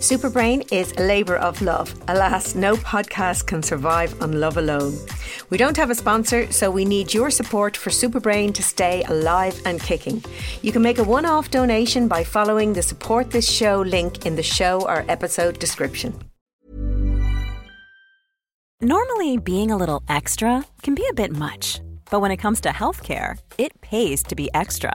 Superbrain is a labour of love. Alas, no podcast can survive on love alone. We don't have a sponsor, so we need your support for Superbrain to stay alive and kicking. You can make a one off donation by following the support this show link in the show or episode description. Normally, being a little extra can be a bit much, but when it comes to healthcare, it pays to be extra.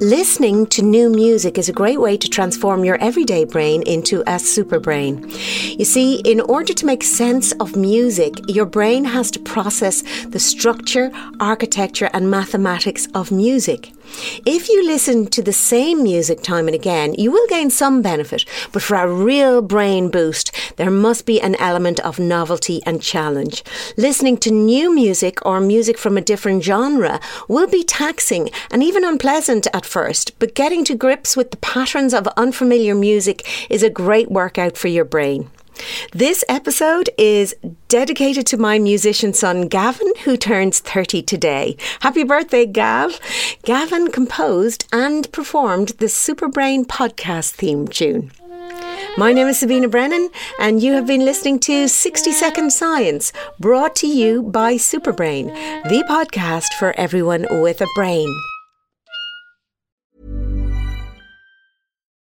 Listening to new music is a great way to transform your everyday brain into a super brain. You see, in order to make sense of music, your brain has to process the structure, architecture, and mathematics of music. If you listen to the same music time and again, you will gain some benefit, but for a real brain boost, there must be an element of novelty and challenge. Listening to new music or music from a different genre will be taxing and even unpleasant at first, but getting to grips with the patterns of unfamiliar music is a great workout for your brain. This episode is dedicated to my musician son Gavin, who turns 30 today. Happy birthday, Gav! Gavin composed and performed the Superbrain podcast theme tune. My name is Sabina Brennan, and you have been listening to 60 Second Science, brought to you by Superbrain, the podcast for everyone with a brain.